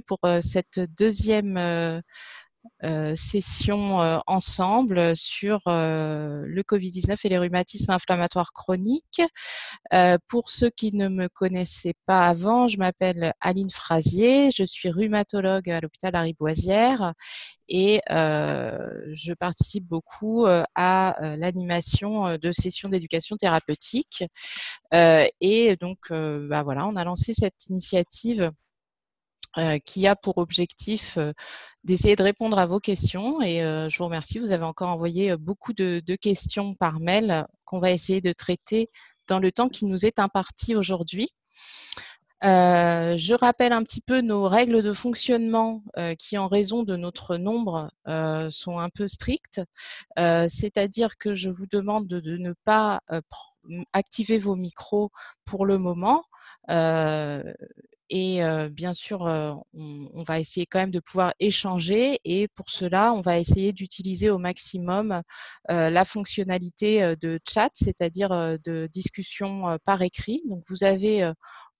pour cette deuxième euh, session euh, ensemble sur euh, le Covid-19 et les rhumatismes inflammatoires chroniques. pour ceux qui ne me connaissaient pas avant, je m'appelle Aline Frasier, je suis rhumatologue à l'hôpital Lariboisière et je participe beaucoup à l'animation de sessions d'éducation thérapeutique. et donc, bah voilà, on a lancé cette initiative qui a pour objectif d'essayer de répondre à vos questions. Et je vous remercie. Vous avez encore envoyé beaucoup de, questions par mail qu'on va essayer de traiter dans le temps qui nous est imparti aujourd'hui. je rappelle un petit peu nos règles de fonctionnement qui, en raison de notre nombre, sont un peu strictes. C'est-à-dire que je vous demande de, ne pas activer vos micros pour le moment. Et bien sûr, on, va essayer quand même de pouvoir échanger. Et pour cela, on va essayer d'utiliser au maximum la fonctionnalité de chat, c'est-à-dire de discussion par écrit. Donc, vous avez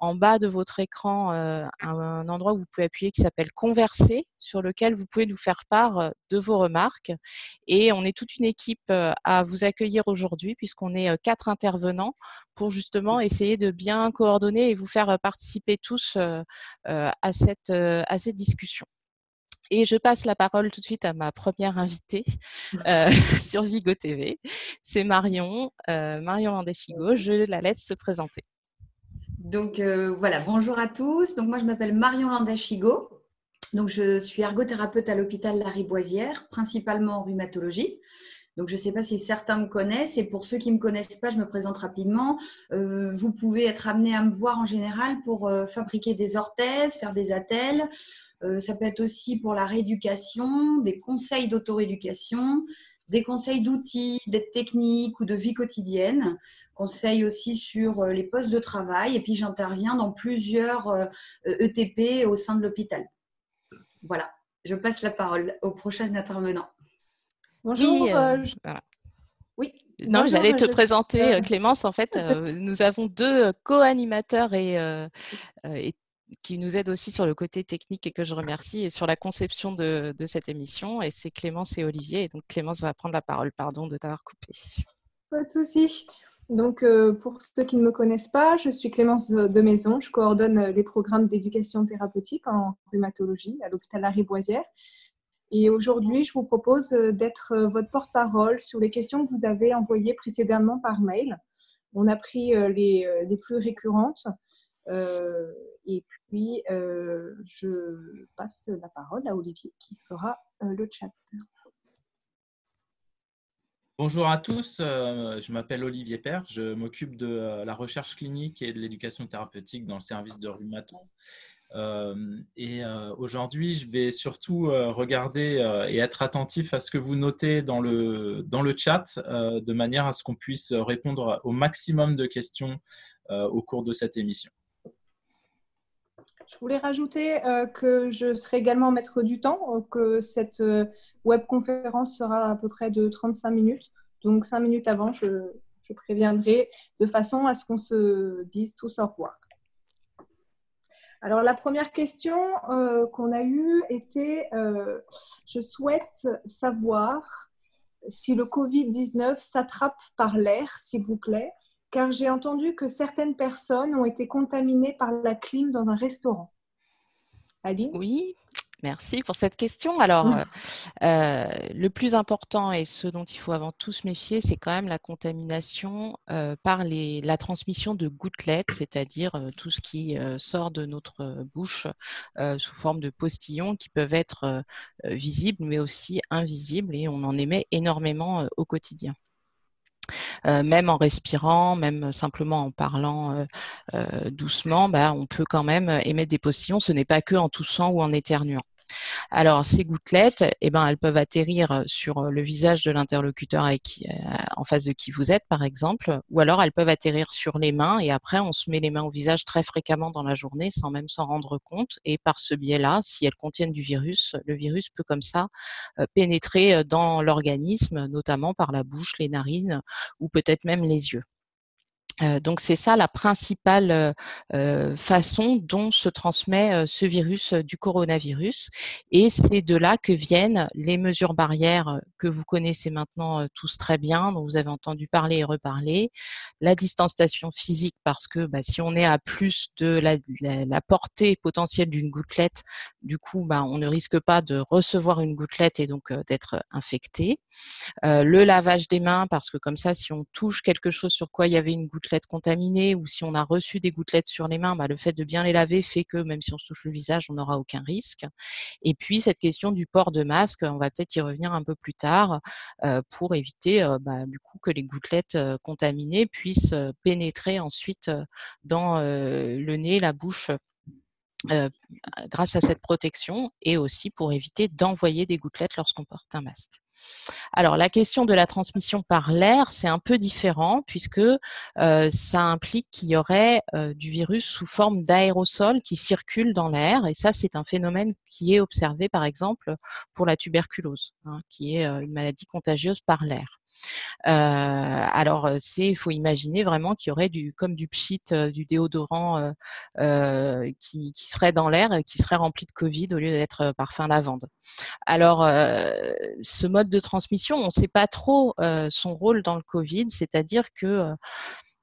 en bas de votre écran euh, un, endroit où vous pouvez appuyer qui s'appelle Converser, sur lequel vous pouvez nous faire part euh, de vos remarques. Et on est toute une équipe euh, à vous accueillir aujourd'hui, puisqu'on est quatre intervenants pour justement essayer de bien coordonner et vous faire participer tous à, cette, à cette discussion. Et je passe la parole tout de suite à ma première invitée sur Vigo TV. C'est Marion, Marion Landeschigo. Je la laisse se présenter. Donc euh, voilà, bonjour à tous. Donc moi je m'appelle Marion Landachigo. Donc je suis ergothérapeute à l'hôpital Lariboisière, principalement en rhumatologie. Donc je ne sais pas si certains me connaissent et pour ceux qui ne me connaissent pas, je me présente rapidement. Euh, vous pouvez être amené à me voir en général pour euh, fabriquer des orthèses, faire des attelles. ça peut être aussi pour la rééducation, des conseils d'autoréducation, des conseils d'outils, d'aide technique ou de vie quotidienne, conseils aussi sur euh, les postes de travail et puis j'interviens dans plusieurs ETP euh, e au sein de l'hôpital. Voilà, je passe la parole au prochain intervenant. Bonjour. Oui, euh, oui. Non, j'allais te présenter, Clémence. En fait, nous avons deux co-animateurs et, et qui nous aide aussi sur le côté technique et que je remercie et sur la conception de, cette émission. Et c'est Clémence et Olivier. Et donc Clémence va prendre la parole. Pardon de t'avoir coupé. Pas de souci. Donc, euh, pour ceux qui ne me connaissent pas, je suis Clémence de Maison. Je coordonne euh, les programmes d'éducation thérapeutique en rhumatologie à l'hôpital Lariboisière. Et aujourd'hui, je vous propose euh, d'être votre porte-parole sur les questions que vous avez envoyées précédemment par mail. On a pris les, les plus récurrentes. et puis, je passe la parole à Olivier qui fera le chat. Bonjour à tous, euh, je m'appelle Olivier Père, je m'occupe de euh, la recherche clinique et de l'éducation thérapeutique dans le service de rhumaton. Euh, et aujourd'hui, je vais surtout regarder et être attentif à ce que vous notez dans le, dans le chat, de manière à ce qu'on puisse répondre au maximum de questions au cours de cette émission. Je voulais rajouter que je serai également maître du temps, que cette webconférence sera à peu près de 35 minutes. Donc, 5 minutes avant, je, préviendrai de façon à ce qu'on se dise tous au revoir. Alors, la première question euh, qu'on a eue était, euh, je souhaite savoir si le Covid-19 s'attrape par l'air, s'il vous plaît, car j'ai entendu que certaines personnes ont été contaminées par la clim dans un restaurant. Aline? Oui, Merci pour cette question. Alors, mmh. euh, le plus important et ce dont il faut avant tout se méfier, c'est quand même la contamination euh, par les, la transmission de gouttelettes, c'est-à-dire euh, tout ce qui sort de notre bouche sous forme de postillons qui peuvent être visibles mais aussi invisibles et on en émet énormément au quotidien. Même en respirant, même simplement en parlant doucement, bah, on peut quand même émettre des postillons. Ce n'est pas que en toussant ou en éternuant. Alors, ces gouttelettes, eh ben, elles peuvent atterrir sur le visage de l'interlocuteur en face de qui vous êtes, par exemple, ou alors elles peuvent atterrir sur les mains et après, on se met les mains au visage très fréquemment dans la journée sans même s'en rendre compte. Et par ce biais-là, si elles contiennent du virus, le virus peut comme ça pénétrer dans l'organisme, notamment par la bouche, les narines ou peut-être même les yeux. Euh, donc c'est ça la principale euh, euh, façon dont se transmet ce virus du coronavirus et c'est de là que viennent les mesures barrières que vous connaissez maintenant tous très bien, dont vous avez entendu parler et reparler, la distanciation physique parce que bah, si on est à plus de la, portée potentielle d'une gouttelette, du coup bah, on ne risque pas de recevoir une gouttelette et donc d'être infecté. le lavage des mains parce que comme ça si on touche quelque chose sur quoi il y avait une gouttelette contaminées ou si on a reçu des gouttelettes sur les mains, bah, le fait de bien les laver fait que même si on se touche le visage, on n'aura aucun risque. Et puis cette question du port de masque, on va peut-être y revenir un peu plus tard euh, pour éviter euh, bah, du coup que les gouttelettes euh, contaminées puissent pénétrer ensuite dans le nez, la bouche. grâce à cette protection et aussi pour éviter d'envoyer des gouttelettes lorsqu'on porte un masque. Alors, la question de la transmission par l'air, c'est un peu différent puisque euh, ça implique qu'il y aurait euh, du virus sous forme d'aérosol qui circule dans l'air. Et ça, c'est un phénomène qui est observé, par exemple, pour la tuberculose, hein, qui est euh, une maladie contagieuse par l'air. Alors, c'est, il faut imaginer vraiment qu'il y aurait du, comme du pchit, du déodorant qui, qui, serait dans l'air, qui serait rempli de Covid au lieu d'être parfum lavande. Alors, ce mode de transmission, on ne sait pas trop son rôle dans le Covid, c'est-à-dire que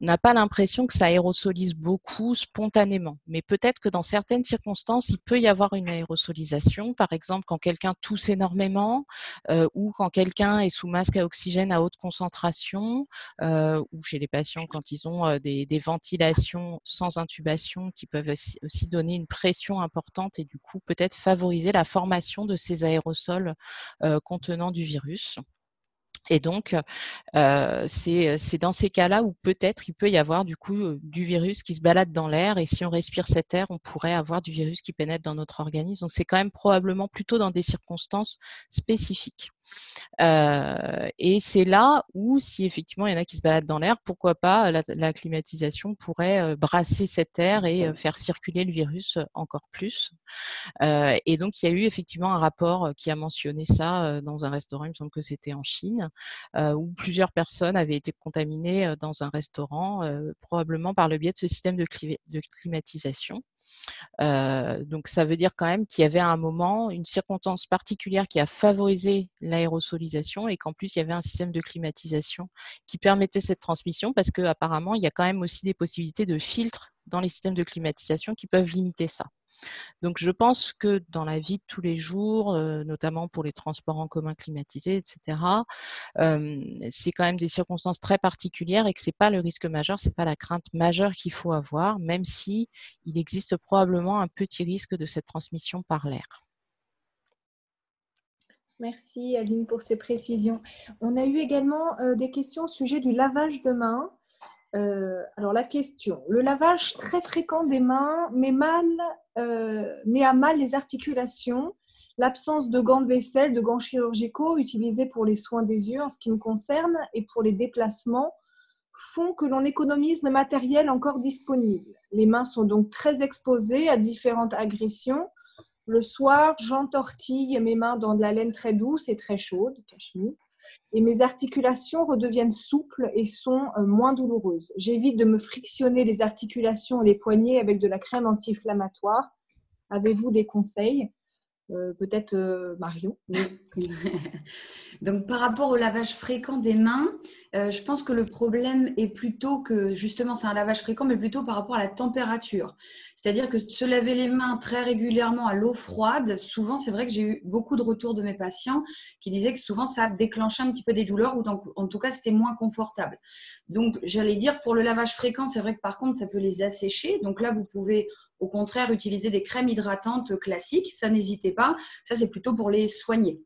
euh, n'a pas l'impression que ça aérosolise beaucoup spontanément. Mais peut-être que dans certaines circonstances, il peut y avoir une aérosolisation. Par exemple, quand quelqu'un tousse énormément euh, ou quand quelqu'un est sous masque à oxygène à haute concentration ou chez les patients quand ils ont des, ventilations sans intubation qui peuvent aussi, donner une pression importante et du coup peut-être favoriser la formation de ces aérosols contenant du virus. Et donc, c'est dans ces cas-là où peut-être il peut y avoir du coup du virus qui se balade dans l'air et si on respire cet air, on pourrait avoir du virus qui pénètre dans notre organisme. Donc, c'est quand même probablement plutôt dans des circonstances spécifiques. Euh, et c'est là où, si effectivement il y en a qui se baladent dans l'air, pourquoi pas la, climatisation pourrait euh, brasser cet air et euh, faire circuler le virus encore plus. et donc il y a eu effectivement un rapport qui a mentionné ça dans un restaurant, il me semble que c'était en Chine, où plusieurs personnes avaient été contaminées dans un restaurant, probablement par le biais de ce système de climatisation. Donc ça veut dire quand même qu'il y avait à un moment une circonstance particulière qui a favorisé l'aérosolisation et qu'en plus il y avait un système de climatisation qui permettait cette transmission parce qu'apparemment il y a quand même aussi des possibilités de filtres dans les systèmes de climatisation qui peuvent limiter ça. Donc je pense que dans la vie de tous les jours, euh, notamment pour les transports en commun climatisés, etc., c'est quand même des circonstances très particulières et que c'est pas le risque majeur, c'est pas la crainte majeure qu'il faut avoir, même si il existe probablement un petit risque de cette transmission par l'air. Merci Aline pour ces précisions. On a eu également euh, des questions au sujet du lavage de mains. Euh, alors la question, le lavage très fréquent des mains met, mal, euh, met à mal les articulations. L'absence de gants de vaisselle, de gants chirurgicaux utilisés pour les soins des yeux en ce qui me concerne et pour les déplacements font que l'on économise le matériel encore disponible. Les mains sont donc très exposées à différentes agressions. Le soir, j'entortille mes mains dans de la laine très douce et très chaude, cachemire et mes articulations redeviennent souples et sont euh, moins douloureuses. J'évite de me frictionner les articulations et les poignets avec de la crème anti-inflammatoire. Avez-vous des conseils? Euh, peut-être euh, Marion. Donc par rapport au lavage fréquent des mains, euh, je pense que le problème est plutôt que justement c'est un lavage fréquent, mais plutôt par rapport à la température. C'est-à-dire que se laver les mains très régulièrement à l'eau froide, souvent c'est vrai que j'ai eu beaucoup de retours de mes patients qui disaient que souvent ça déclenchait un petit peu des douleurs ou en tout cas c'était moins confortable. Donc j'allais dire pour le lavage fréquent, c'est vrai que par contre ça peut les assécher. Donc là vous pouvez au contraire utiliser des crèmes hydratantes classiques, ça n'hésitez pas. Ça, c'est plutôt pour les soigner.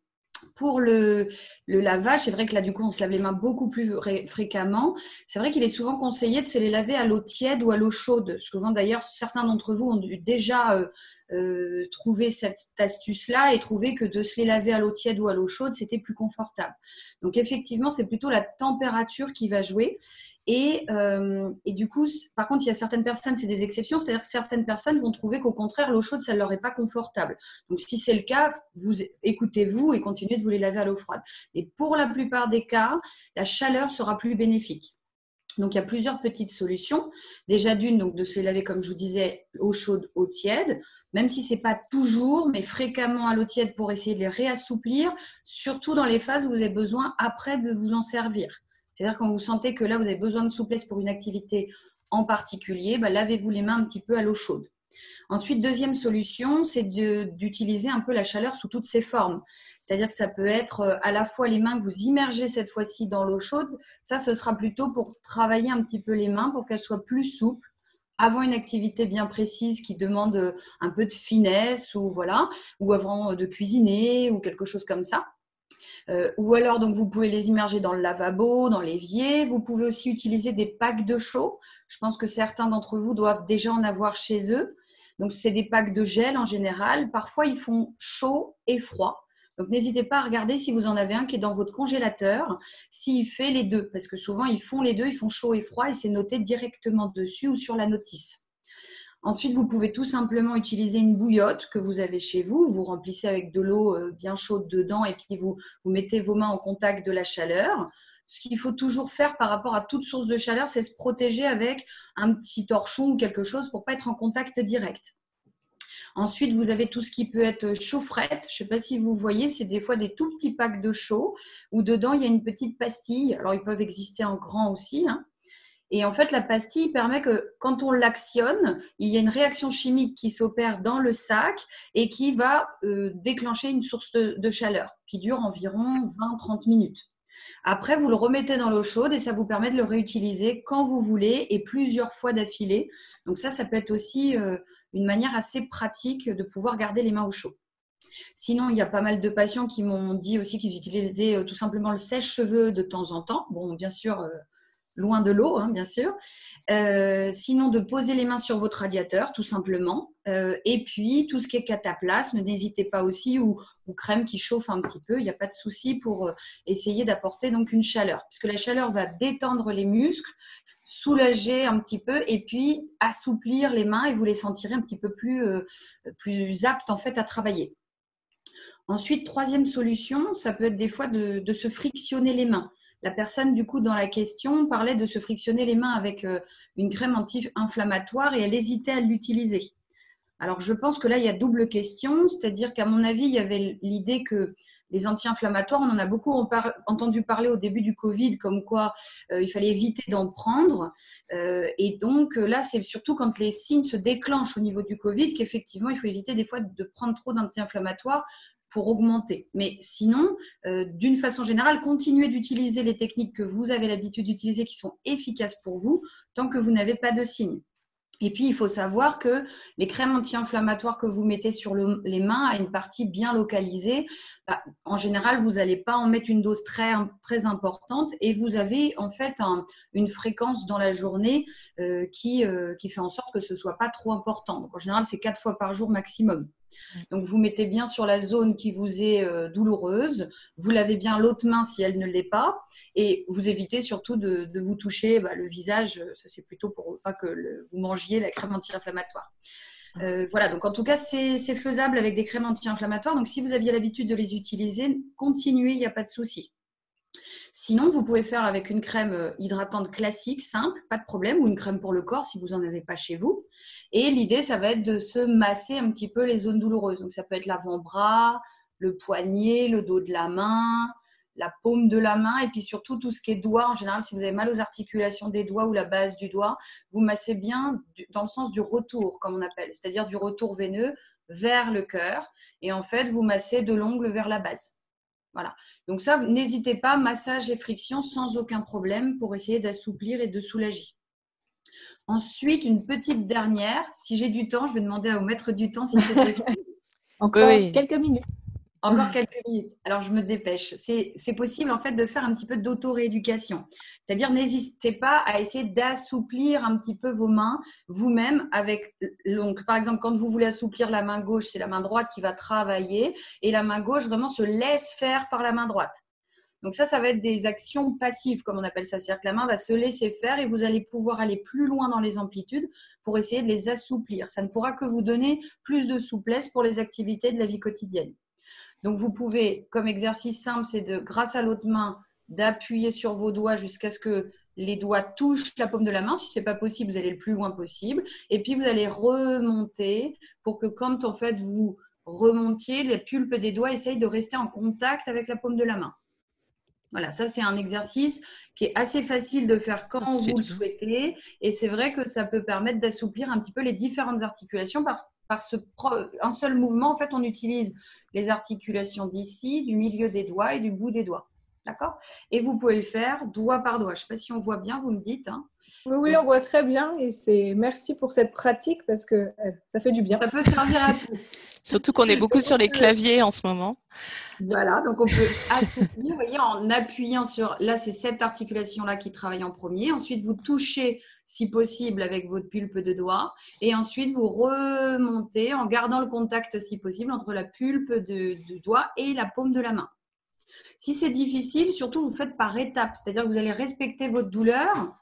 Pour le, lavage, c'est vrai que là, du coup, on se lave les mains beaucoup plus fréquemment. C'est vrai qu'il est souvent conseillé de se les laver à l'eau tiède ou à l'eau chaude. Souvent, d'ailleurs, certains d'entre vous ont déjà euh, euh, trouvé cette astuce-là et trouvé que de se les laver à l'eau tiède ou à l'eau chaude, c'était plus confortable. Donc, effectivement, c'est plutôt la température qui va jouer. Et, euh, et, du coup, par contre, il y a certaines personnes, c'est des exceptions, c'est-à-dire que certaines personnes vont trouver qu'au contraire, l'eau chaude, ça ne leur est pas confortable. Donc, si c'est le cas, vous écoutez-vous et continuez de vous les laver à l'eau froide. Et pour la plupart des cas, la chaleur sera plus bénéfique. Donc, il y a plusieurs petites solutions. Déjà, d'une, de se laver, comme je vous disais, eau chaude, eau tiède, même si ce n'est pas toujours, mais fréquemment à l'eau tiède pour essayer de les réassouplir, surtout dans les phases où vous avez besoin après de vous en servir. C'est-à-dire quand vous sentez que là, vous avez besoin de souplesse pour une activité en particulier, bah, lavez-vous les mains un petit peu à l'eau chaude. Ensuite, deuxième solution, c'est d'utiliser un peu la chaleur sous toutes ses formes. C'est-à-dire que ça peut être euh, à la fois les mains que vous immergez cette fois-ci dans l'eau chaude. Ça, ce sera plutôt pour travailler un petit peu les mains pour qu'elles soient plus souples avant une activité bien précise qui demande euh, un peu de finesse ou voilà, ou avant de cuisiner ou quelque chose comme ça. Euh, ou alors, donc, vous pouvez les immerger dans le lavabo, dans l'évier. Vous pouvez aussi utiliser des packs de chaud. Je pense que certains d'entre vous doivent déjà en avoir chez eux. Donc, c'est des packs de gel en général. Parfois, ils font chaud et froid. Donc, n'hésitez pas à regarder si vous en avez un qui est dans votre congélateur, s'il fait les deux, parce que souvent, ils font les deux, ils font chaud et froid, et c'est noté directement dessus ou sur la notice. Ensuite, vous pouvez tout simplement utiliser une bouillotte que vous avez chez vous. Vous remplissez avec de l'eau euh, bien chaude dedans et puis vous, mettez vos mains en contact de la chaleur ce qu'il faut toujours faire par rapport à toute source de chaleur, c'est se protéger avec un petit torchon ou quelque chose pour pas être en contact direct. Ensuite, vous avez tout ce qui peut être chaufferette. Je ne sais pas si vous voyez, c'est des fois des tout petits packs de chaud où dedans il y a une petite pastille. Alors, ils peuvent exister en grand aussi. Hein. Et en fait, la pastille permet que quand on l'actionne, il y a une réaction chimique qui s'opère dans le sac et qui va euh, déclencher une source de chaleur qui dure environ 20-30 minutes. Après, vous le remettez dans l'eau chaude et ça vous permet de le réutiliser quand vous voulez et plusieurs fois d'affilée. Donc ça, ça peut être aussi euh, une manière assez pratique de pouvoir garder les mains au chaud. Sinon, il y a pas mal de patients qui m'ont dit aussi qu'ils utilisaient euh, tout simplement le sèche-cheveux de temps en temps. Bon, bien sûr, loin de l'eau, hein, bien sûr. Euh, sinon, de poser les mains sur votre radiateur, tout simplement. Euh, et puis, tout ce qui est cataplasme, n'hésitez pas aussi, ou, crème qui chauffe un petit peu, il n'y a pas de souci pour euh, essayer d'apporter donc une chaleur, puisque la chaleur va détendre les muscles, soulager un petit peu, et puis assouplir les mains, et vous les sentirez un petit peu plus, plus aptes en fait à travailler. Ensuite, troisième solution, ça peut être des fois de se frictionner les mains. La personne, du coup, dans la question, parlait de se frictionner les mains avec euh, une crème anti-inflammatoire et elle hésitait à l'utiliser. Alors, je pense que là, il y a double question, c'est-à-dire qu'à mon avis, il y avait l'idée que les anti-inflammatoires, on en a beaucoup entendu parler au début du Covid, comme quoi euh, il fallait éviter d'en prendre. Euh, et donc là, c'est surtout quand les signes se déclenchent au niveau du Covid qu'effectivement, il faut éviter des fois de prendre trop d'anti-inflammatoires pour augmenter. Mais sinon, euh, d'une façon générale, continuez d'utiliser les techniques que vous avez l'habitude d'utiliser qui sont efficaces pour vous tant que vous n'avez pas de signes. Et puis, il faut savoir que les crèmes anti-inflammatoires que vous mettez sur les mains à une partie bien localisée, bah, en général, vous n'allez pas en mettre une dose très, très importante et vous avez en fait une fréquence dans la journée euh, qui, euh, qui fait en sorte que ce ne soit pas trop important. Donc, en général, c'est quatre fois par jour maximum. Donc, vous mettez bien sur la zone qui vous est euh, douloureuse. Vous lavez bien l'autre main si elle ne l'est pas. Et vous évitez surtout de, vous toucher bah, le visage. Ça, c'est plutôt pour pas que vous mangiez la crème anti-inflammatoire. Euh, voilà, donc en tout cas, c'est faisable avec des crèmes anti-inflammatoires. Donc, si vous aviez l'habitude de les utiliser, continuez, il n'y a pas de souci. Sinon, vous pouvez faire avec une crème euh, hydratante classique, simple, pas de problème, ou une crème pour le corps si vous n'en avez pas chez vous. Et l'idée, ça va être de se masser un petit peu les zones douloureuses. Donc, ça peut être l'avant-bras, le poignet, le dos de la main, la paume de la main, et puis surtout tout ce qui est doigt. En général, si vous avez mal aux articulations des doigts ou la base du doigt, vous massez bien dans le sens du retour, comme on appelle, c'est-à-dire du retour veineux vers le cœur. Et en fait, vous massez de l'ongle vers la base. Voilà. Donc ça, n'hésitez pas, massage et friction sans aucun problème pour essayer d'assouplir et de soulager. Ensuite, une petite dernière. Si j'ai du temps, je vais demander au maître du temps si c'est possible. Encore quelques minutes. Encore quelques minutes. Alors, je me dépêche. C'est possible, en fait, de faire un petit peu d'auto-rééducation. C'est-à-dire, n'hésitez pas à essayer d'assouplir un petit peu vos mains vous-même avec donc Par exemple, quand vous voulez assouplir la main gauche, c'est la main droite qui va travailler et la main gauche vraiment se laisse faire par la main droite. Donc ça, ça va être des actions passives, comme on appelle ça. C'est-à-dire que la main va se laisser faire et vous allez pouvoir aller plus loin dans les amplitudes pour essayer de les assouplir. Ça ne pourra que vous donner plus de souplesse pour les activités de la vie quotidienne. Donc, vous pouvez, comme exercice simple, c'est de, grâce à l'autre main, d'appuyer sur vos doigts jusqu'à ce que les doigts touchent la paume de la main. Si ce n'est pas possible, vous allez le plus loin possible. Et puis, vous allez remonter pour que quand en fait vous remontiez, les pulpes des doigts essayent de rester en contact avec la paume de la main. Voilà, ça c'est un exercice qui est assez facile de faire quand vous le souhaitez. Et c'est vrai que ça peut permettre d'assouplir un petit peu les différentes articulations par, par ce un seul mouvement. En fait, on utilise les articulations d'ici, du milieu des doigts et du bout des doigts. D'accord? Et vous pouvez le faire doigt par doigt. Je ne sais pas si on voit bien, vous me dites. Hein. Oui, oui, on voit très bien. Et c'est merci pour cette pratique parce que euh, ça fait du bien. Ça peut servir à tous. Surtout qu'on est beaucoup sur les claviers en ce moment. Voilà, donc on peut assouplir, vous voyez, en appuyant sur. Là, c'est cette articulation-là qui travaille en premier. Ensuite, vous touchez, si possible, avec votre pulpe de doigt. Et ensuite, vous remontez en gardant le contact, si possible, entre la pulpe de, de doigt et la paume de la main. Si c'est difficile, surtout vous faites par étapes, c'est-à-dire que vous allez respecter votre douleur.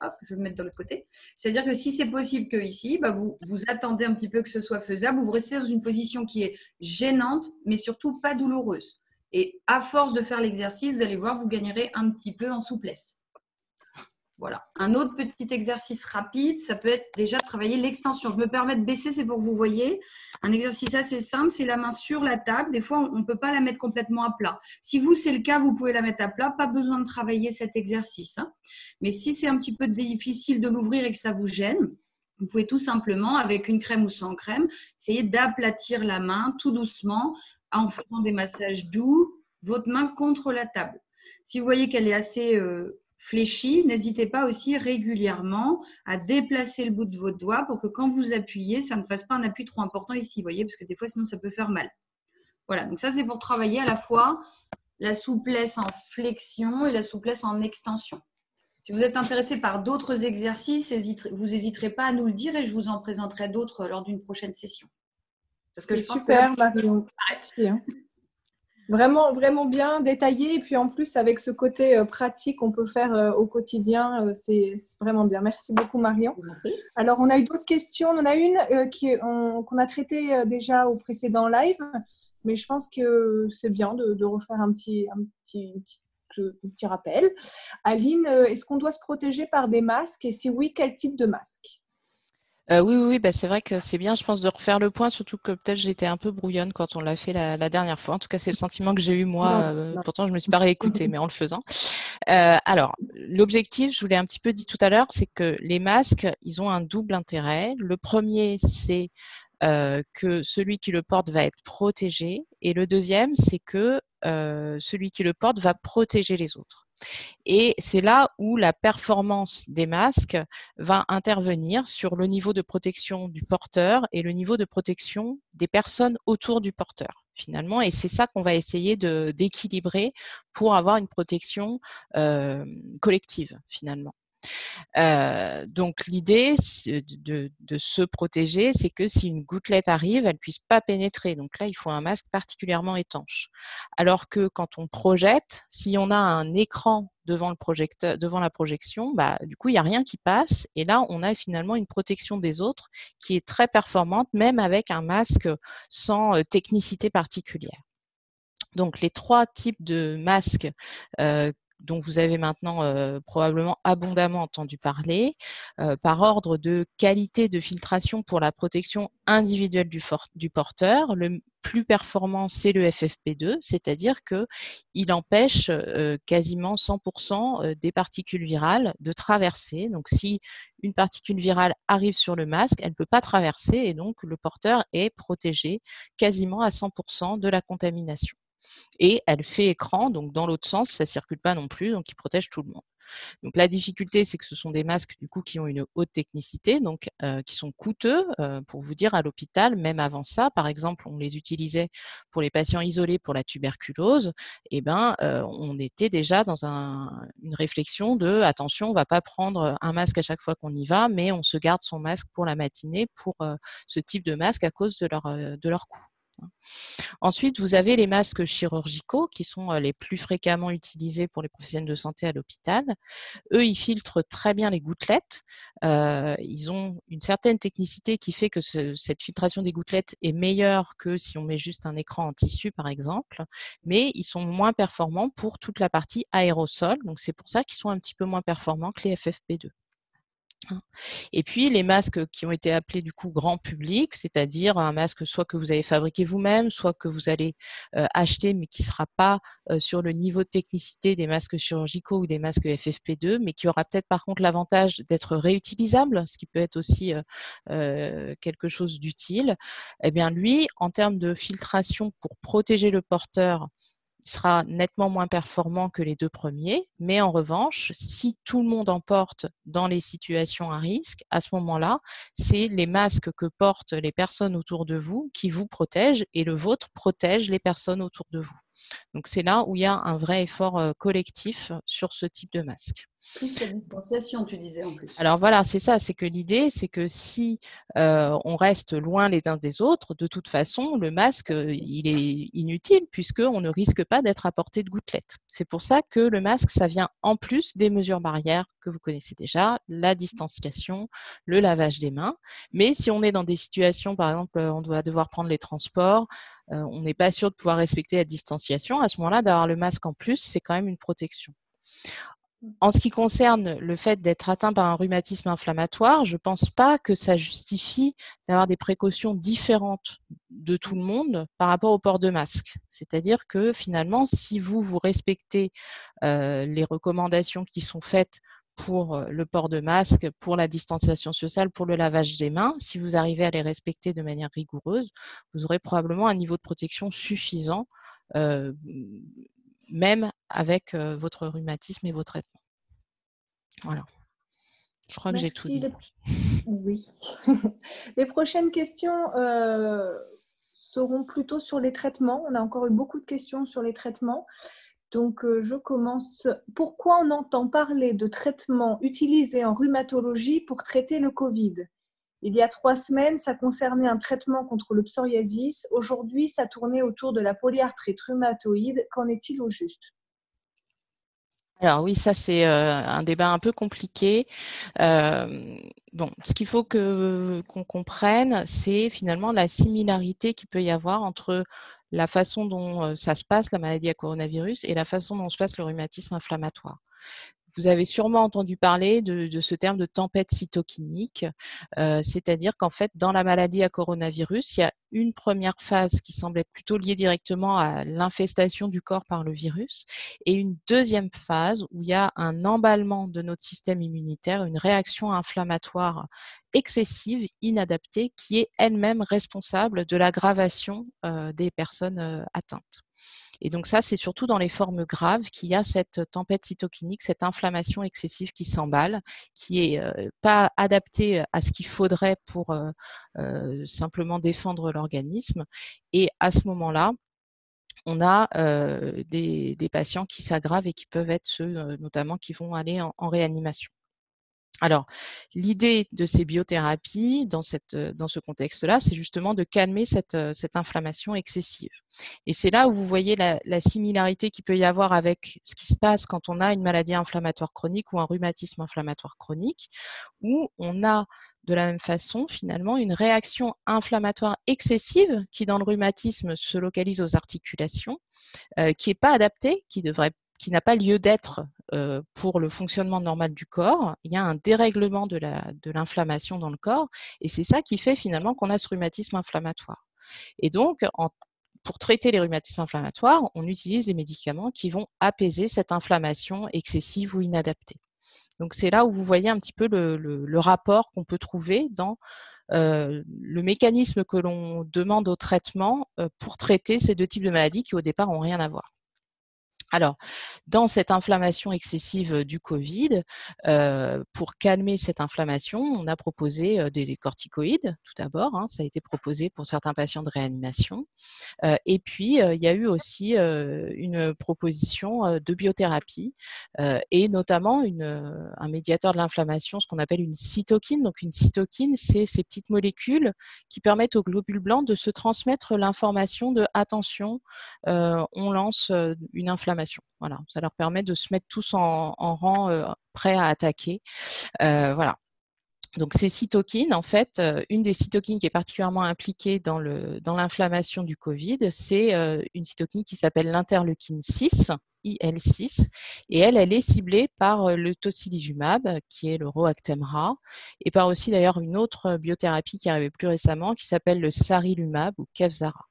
Hop, je vais me mettre de l'autre côté. C'est-à-dire que si c'est possible que ici, bah, vous, vous attendez un petit peu que ce soit faisable, vous restez dans une position qui est gênante, mais surtout pas douloureuse. Et à force de faire l'exercice, vous allez voir, vous gagnerez un petit peu en souplesse. Voilà. Un autre petit exercice rapide, ça peut être déjà travailler l'extension. Je me permets de baisser, c'est pour que vous voyez. Un exercice assez simple, c'est la main sur la table. Des fois, on ne peut pas la mettre complètement à plat. Si vous, c'est le cas, vous pouvez la mettre à plat. Pas besoin de travailler cet exercice. Hein. Mais si c'est un petit peu difficile de l'ouvrir et que ça vous gêne, vous pouvez tout simplement, avec une crème ou sans crème, essayer d'aplatir la main tout doucement en faisant des massages doux, votre main contre la table. Si vous voyez qu'elle est assez... Euh, fléchi, n'hésitez pas aussi régulièrement à déplacer le bout de votre doigt pour que quand vous appuyez, ça ne fasse pas un appui trop important ici, vous voyez, parce que des fois, sinon, ça peut faire mal. Voilà, donc ça, c'est pour travailler à la fois la souplesse en flexion et la souplesse en extension. Si vous êtes intéressé par d'autres exercices, vous n'hésiterez pas à nous le dire et je vous en présenterai d'autres lors d'une prochaine session. Parce que je pense super. Merci. Vraiment, vraiment bien détaillé. Et puis en plus, avec ce côté euh, pratique qu'on peut faire euh, au quotidien, euh, c'est vraiment bien. Merci beaucoup, Marion. Alors, on a eu d'autres questions. On en a une qu'on a traitée déjà au précédent live, mais je pense que c'est bien de, refaire un petit, un petit, un petit rappel. Aline, est-ce qu'on doit se protéger par des masques? Et si oui, quel type de masque? Euh, oui, oui, bah, c'est vrai que c'est bien, je pense, de refaire le point, surtout que peut-être j'étais un peu brouillonne quand on l'a fait la, dernière fois. En tout cas, c'est le sentiment que j'ai eu moi. Euh, pourtant, je ne me suis pas réécoutée, mais en le faisant. Euh, alors, l'objectif, je vous l'ai un petit peu dit tout à l'heure, c'est que les masques, ils ont un double intérêt. Le premier, c'est que celui qui le porte va être protégé. Et le deuxième, c'est que celui qui le porte va protéger les autres. Et c'est là où la performance des masques va intervenir sur le niveau de protection du porteur et le niveau de protection des personnes autour du porteur finalement. Et c'est ça qu'on va essayer d'équilibrer pour avoir une protection euh, collective finalement. Donc l'idée de, se protéger, c'est que si une gouttelette arrive, elle puisse pas pénétrer. Donc là, il faut un masque particulièrement étanche. Alors que quand on projette, si on a un écran devant le projecteur, devant la projection, bah, du coup, il n'y a rien qui passe. Et là, on a finalement une protection des autres qui est très performante, même avec un masque sans technicité particulière. Donc les trois types de masques dont vous avez maintenant euh, probablement abondamment entendu parler, euh, par ordre de qualité de filtration pour la protection individuelle du, du porteur. Le plus performant, c'est le FFP2, c'est-à-dire qu'il empêche euh, quasiment 100% des particules virales de traverser. Donc, si une particule virale arrive sur le masque, elle ne peut pas traverser et donc le porteur est protégé quasiment à 100% de la contamination et elle fait écran, donc dans l'autre sens, ça circule pas non plus, donc il protège tout le monde. Donc la difficulté, c'est que ce sont des masques du coup qui ont une haute technicité, donc euh, qui sont coûteux. Euh, pour vous dire, à l'hôpital, même avant ça, par exemple, on les utilisait pour les patients isolés pour la tuberculose. Et eh ben, euh, on était déjà dans une réflexion de attention, on va pas prendre un masque à chaque fois qu'on y va, mais on se garde son masque pour la matinée pour ce type de masque à cause de leur coût. Ensuite, vous avez les masques chirurgicaux qui sont les plus fréquemment utilisés pour les professionnels de santé à l'hôpital. Eux, ils filtrent très bien les gouttelettes. ils ont une certaine technicité qui fait que cette filtration des gouttelettes est meilleure que si on met juste un écran en tissu, par exemple, mais ils sont moins performants pour toute la partie aérosol. Donc, c'est pour ça qu'ils sont un petit peu moins performants que les FFP2. Hein. Et puis les masques qui ont été appelés du coup grand public, c'est-à-dire un masque soit que vous avez fabriqué vous-même, soit que vous allez acheter mais qui ne sera pas sur le niveau de technicité des masques chirurgicaux ou des masques FFP2, mais qui aura peut-être par contre l'avantage d'être réutilisable, ce qui peut être aussi quelque chose d'utile. Eh bien lui, en termes de filtration pour protéger le porteur sera nettement moins performant que les deux premiers, mais en revanche, si tout le monde en porte dans les situations à risque, à ce moment-là, c'est les masques que portent les personnes autour de vous qui vous protègent et le vôtre protège les personnes autour de vous. Donc c'est là où il y a un vrai effort collectif sur ce type de masque. Plus la distanciation, tu disais en plus. Alors voilà, c'est ça, c'est que l'idée, c'est que si on reste loin les uns des autres, de toute façon, le masque, il est inutile puisqu'on ne risque pas d'être à portée de gouttelettes. C'est pour ça que le masque, ça vient en plus des mesures barrières que vous connaissez déjà, la distanciation, le lavage des mains. Mais si on est dans des situations, par exemple, on doit devoir prendre les transports, on n'est pas sûr de pouvoir respecter la distanciation, à ce moment-là, d'avoir le masque en plus, c'est quand même une protection. En ce qui concerne le fait d'être atteint par un rhumatisme inflammatoire, je ne pense pas que ça justifie d'avoir des précautions différentes de tout le monde par rapport au port de masque. C'est-à-dire que finalement, si vous, vous respectez euh, les recommandations qui sont faites pour euh, le port de masque, pour la distanciation sociale, pour le lavage des mains, si vous arrivez à les respecter de manière rigoureuse, vous aurez probablement un niveau de protection suffisant euh, même avec votre rhumatisme et vos traitements. Voilà. Je crois que j'ai tout dit. Oui. les prochaines questions seront plutôt sur les traitements. On a encore eu beaucoup de questions sur les traitements. Donc, je commence. Pourquoi on entend parler de traitements utilisés en rhumatologie pour traiter le Covid? Il y a trois semaines, ça concernait un traitement contre le psoriasis. Aujourd'hui, ça tournait autour de la polyarthrite rhumatoïde. Qu'en est-il au juste? Alors oui, ça c'est euh, un débat un peu compliqué. Euh, bon, ce qu'il faut qu'on comprenne, c'est finalement la similarité qu'il peut y avoir entre la façon dont ça se passe, la maladie à coronavirus, et la façon dont se passe le rhumatisme inflammatoire. Vous avez sûrement entendu parler de, ce terme de tempête cytokinique, euh, c'est-à-dire qu'en fait, dans la maladie à coronavirus, il y a une première phase qui semble être plutôt liée directement à l'infestation du corps par le virus et une deuxième phase où il y a un emballement de notre système immunitaire, une réaction inflammatoire excessive, inadaptée, qui est elle-même responsable de l'aggravation euh, des personnes euh, atteintes. Et donc ça, c'est surtout dans les formes graves qu'il y a cette tempête cytokinique, cette inflammation excessive qui s'emballe, qui est euh, pas adaptée à ce qu'il faudrait pour euh, euh, simplement défendre l'organisme. Et à ce moment-là, on a des, patients qui s'aggravent et qui peuvent être ceux notamment qui vont aller en réanimation. Alors, l'idée de ces biothérapies dans, cette, dans ce contexte-là, c'est justement de calmer cette, cette, inflammation excessive. Et c'est là où vous voyez la, la, similarité qu'il peut y avoir avec ce qui se passe quand on a une maladie inflammatoire chronique ou un rhumatisme inflammatoire chronique, où on a de la même façon, finalement, une réaction inflammatoire excessive qui, dans le rhumatisme, se localise aux articulations, euh, qui n'est pas adaptée, qui devrait qui n'a pas lieu d'être pour le fonctionnement normal du corps. Il y a un dérèglement de l'inflammation dans le corps et c'est ça qui fait finalement qu'on a ce rhumatisme inflammatoire. Et donc, pour traiter les rhumatismes inflammatoires, on utilise des médicaments qui vont apaiser cette inflammation excessive ou inadaptée. Donc c'est là où vous voyez un petit peu le, rapport qu'on peut trouver dans le mécanisme que l'on demande au traitement pour traiter ces deux types de maladies qui au départ n'ont rien à voir. Alors, dans cette inflammation excessive du Covid, pour calmer cette inflammation, on a proposé des, corticoïdes, tout d'abord. Hein, ça a été proposé pour certains patients de réanimation. Et puis, il y a eu aussi une proposition de biothérapie et notamment un médiateur de l'inflammation, ce qu'on appelle une cytokine. Donc, une cytokine, c'est ces petites molécules qui permettent aux globules blancs de se transmettre l'information de attention, on lance une inflammation voilà, ça leur permet de se mettre tous en, rang euh, prêt à attaquer. Euh, voilà. Donc ces cytokines, en fait, euh, une des cytokines qui est particulièrement impliquée dans l'inflammation du Covid, c'est une cytokine qui s'appelle l'interleukine 6, IL6, et elle, elle est ciblée par le tocilizumab, qui est le Roactemra, et par aussi d'ailleurs une autre biothérapie qui est arrivée plus récemment, qui s'appelle le sarilumab ou Kevzara.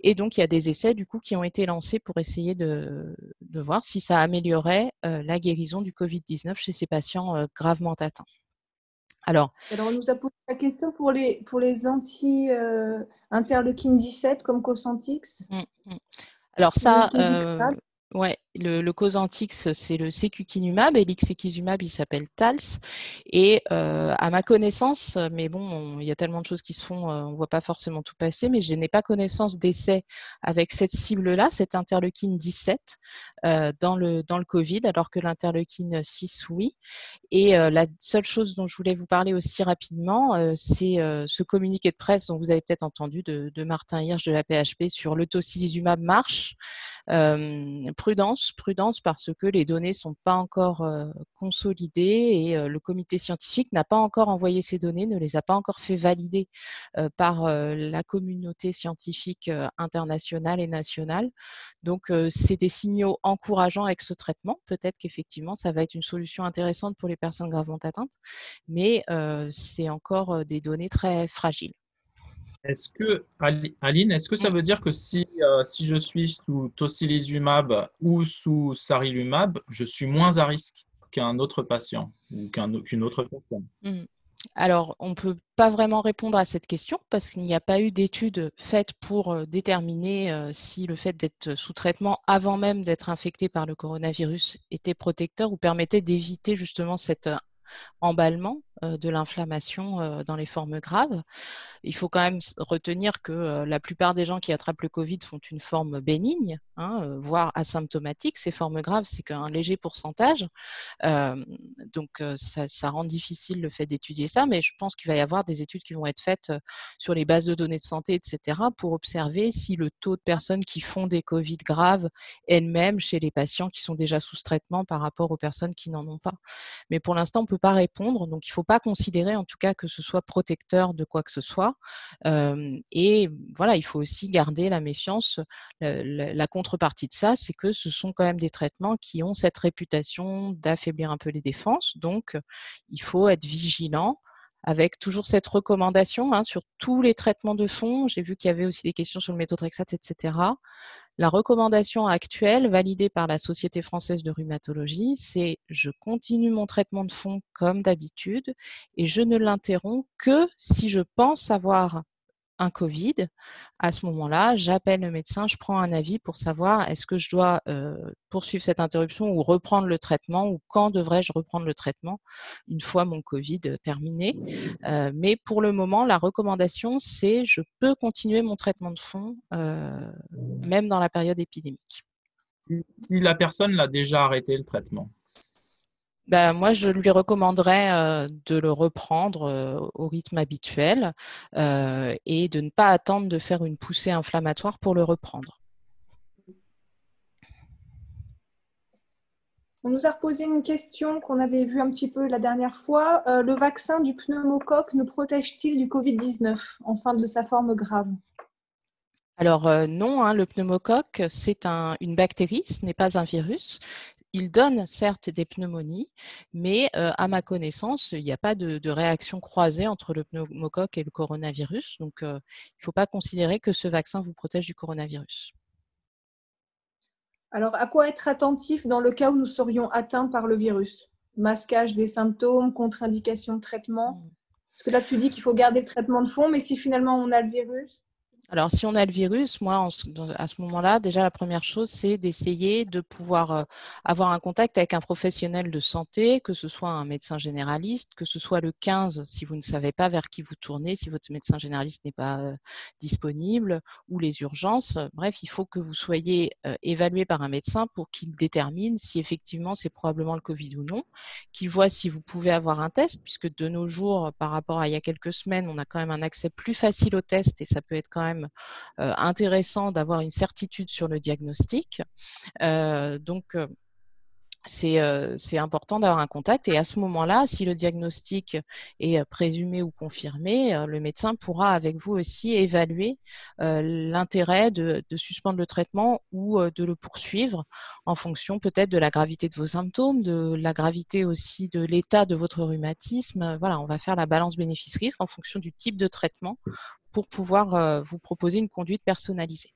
Et donc, il y a des essais du coup qui ont été lancés pour essayer de, voir si ça améliorait euh, la guérison du Covid-19 chez ces patients euh, gravement atteints. Alors, Alors, on nous a posé la question pour les, pour les anti-interleukine 17 comme Cosentix. Mmh, mmh. Alors ça, Ouais, le, le c'est le secukinumab et l'ixekizumab, il s'appelle TALS. Et euh, à ma connaissance, mais bon, il y a tellement de choses qui se font, euh, on ne voit pas forcément tout passer, mais je n'ai pas connaissance d'essais avec cette cible-là, cette interleukine 17, euh, dans, le, dans le Covid, alors que l'interleukine 6, oui. Et la seule chose dont je voulais vous parler aussi rapidement, c'est ce communiqué de presse dont vous avez peut-être entendu de, Martin Hirsch de la PHP sur le tocilizumab marche prudence, prudence parce que les données sont pas encore euh, consolidées et euh, le comité scientifique n'a pas encore envoyé ces données, ne les a pas encore fait valider euh, par la communauté scientifique internationale et nationale. Donc, c'est des signaux encourageants avec ce traitement. Peut-être qu'effectivement, ça va être une solution intéressante pour les personnes gravement atteintes, mais c'est encore des données très fragiles. Est-ce que, Aline, est-ce que ça veut dire que si, euh, si je suis sous tocilizumab ou sous sarilumab, je suis moins à risque qu'un autre patient ou qu'une autre personne? Mmh. Alors, on ne peut pas vraiment répondre à cette question parce qu'il n'y a pas eu d'études faites pour euh, déterminer euh, si le fait d'être sous traitement avant même d'être infecté par le coronavirus était protecteur ou permettait d'éviter justement cet emballement euh, de l'inflammation euh, dans les formes graves. Il faut quand même retenir que euh, la plupart des gens qui attrapent le Covid font une forme bénigne, hein, voire asymptomatique. Ces formes graves, c'est qu'un léger pourcentage. donc, ça, rend difficile le fait d'étudier ça, mais je pense qu'il va y avoir des études qui vont être faites sur les bases de données de santé, etc., pour observer si le taux de personnes qui font des Covid graves elles-mêmes chez les patients qui sont déjà sous traitement par rapport aux personnes qui n'en ont pas. Mais pour l'instant, on ne pas répondre, donc il faut pas considérer en tout cas que ce soit protecteur de quoi que ce soit. et voilà, il faut aussi garder la méfiance. La, contrepartie de ça, c'est que ce sont quand même des traitements qui ont cette réputation d'affaiblir un peu les défenses. Donc, il faut être vigilant avec toujours cette recommandation hein, sur tous les traitements de fond. J'ai vu qu'il y avait aussi des questions sur le méthotrexate, etc. La recommandation actuelle, validée par la Société française de rhumatologie, c'est je continue mon traitement de fond comme d'habitude et je ne l'interromps que si je pense avoir un Covid, à ce moment-là, j'appelle le médecin, je prends un avis pour savoir est-ce que je dois poursuivre cette interruption ou reprendre le traitement ou quand devrais-je reprendre le traitement une fois mon Covid terminé. Mais pour le moment, la recommandation, c'est je peux continuer mon traitement de fond même dans la période épidémique. Si la personne l'a déjà arrêté le traitement ben, moi, je lui recommanderais euh, de le reprendre euh, au rythme habituel euh, et de ne pas attendre de faire une poussée inflammatoire pour le reprendre. On nous a reposé une question qu'on avait vue un petit peu la dernière fois. le vaccin du pneumocoque nous protège-t-il du Covid-19 en fin de sa forme grave? Alors non, hein, le pneumocoque, c'est une bactérie, ce n'est pas un virus il donne certes des pneumonies, mais à ma connaissance, il n'y a pas de, réaction croisée entre le pneumocoque et le coronavirus. Donc, il ne faut pas considérer que ce vaccin vous protège du coronavirus. Alors, à quoi être attentif dans le cas où nous serions atteints par le virus? Masquage des symptômes, contre-indication de traitement? Mmh. Parce que là, tu dis qu'il faut garder le traitement de fond, mais si finalement on a le virus alors, si on a le virus, moi, à ce moment-là, déjà, la première chose, c'est d'essayer de pouvoir euh, avoir un contact avec un professionnel de santé, que ce soit un médecin généraliste, que ce soit le 15, si vous ne savez pas vers qui vous tournez, si votre médecin généraliste n'est pas euh, disponible, ou les urgences. Bref, il faut que vous soyez euh, évalué par un médecin pour qu'il détermine si effectivement c'est probablement le Covid ou non, qu'il voit si vous pouvez avoir un test, puisque de nos jours, par rapport à il y a quelques semaines, on a quand même un accès plus facile au test et ça peut être quand même euh, intéressant d'avoir une certitude sur le diagnostic. Euh, donc, euh, c'est important d'avoir un contact. Et à ce moment-là, si le diagnostic est présumé ou confirmé, le médecin pourra avec vous aussi évaluer l'intérêt de, suspendre le traitement ou de le poursuivre en fonction peut-être de la gravité de vos symptômes, de la gravité aussi de l'état de votre rhumatisme. Voilà, on va faire la balance bénéfice-risque en fonction du type de traitement pour pouvoir vous proposer une conduite personnalisée.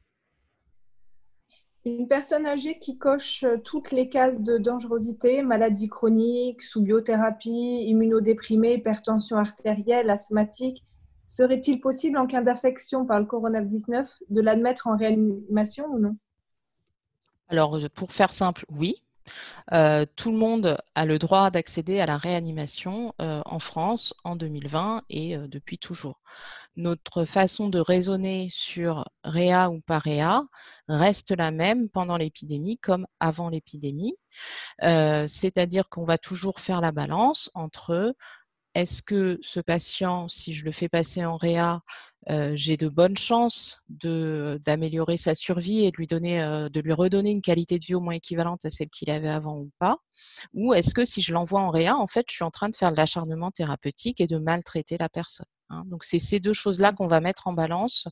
Une personne âgée qui coche euh, toutes les cases de dangerosité, maladie chronique, sous biothérapie, immunodéprimée, hypertension artérielle, asthmatique, serait-il possible en cas d'affection par le coronavirus-19 de l'admettre en réanimation ou non? Alors, pour faire simple, oui. Euh, tout le monde a le droit d'accéder à la réanimation euh, en France en 2020 et euh, depuis toujours. Notre façon de raisonner sur réa ou pas réa reste la même pendant l'épidémie comme avant l'épidémie. C'est-à-dire qu'on va toujours faire la balance entre est-ce que ce patient, si je le fais passer en réa, euh, j'ai de bonnes chances d'améliorer sa survie et de lui, donner, euh, de lui redonner une qualité de vie au moins équivalente à celle qu'il avait avant ou pas? Ou est-ce que si je l'envoie en réa, en fait, je suis en train de faire de l'acharnement thérapeutique et de maltraiter la personne hein? Donc, c'est ces deux choses-là qu'on va mettre en balance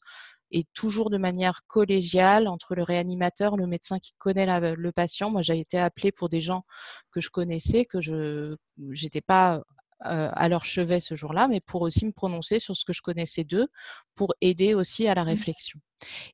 et toujours de manière collégiale entre le réanimateur, le médecin qui connaît le patient. Moi, j'ai été appelée pour des gens que je connaissais, que je n'étais pas à leur chevet ce jour-là, mais pour aussi me prononcer sur ce que je connaissais d'eux, pour aider aussi à la mmh. réflexion.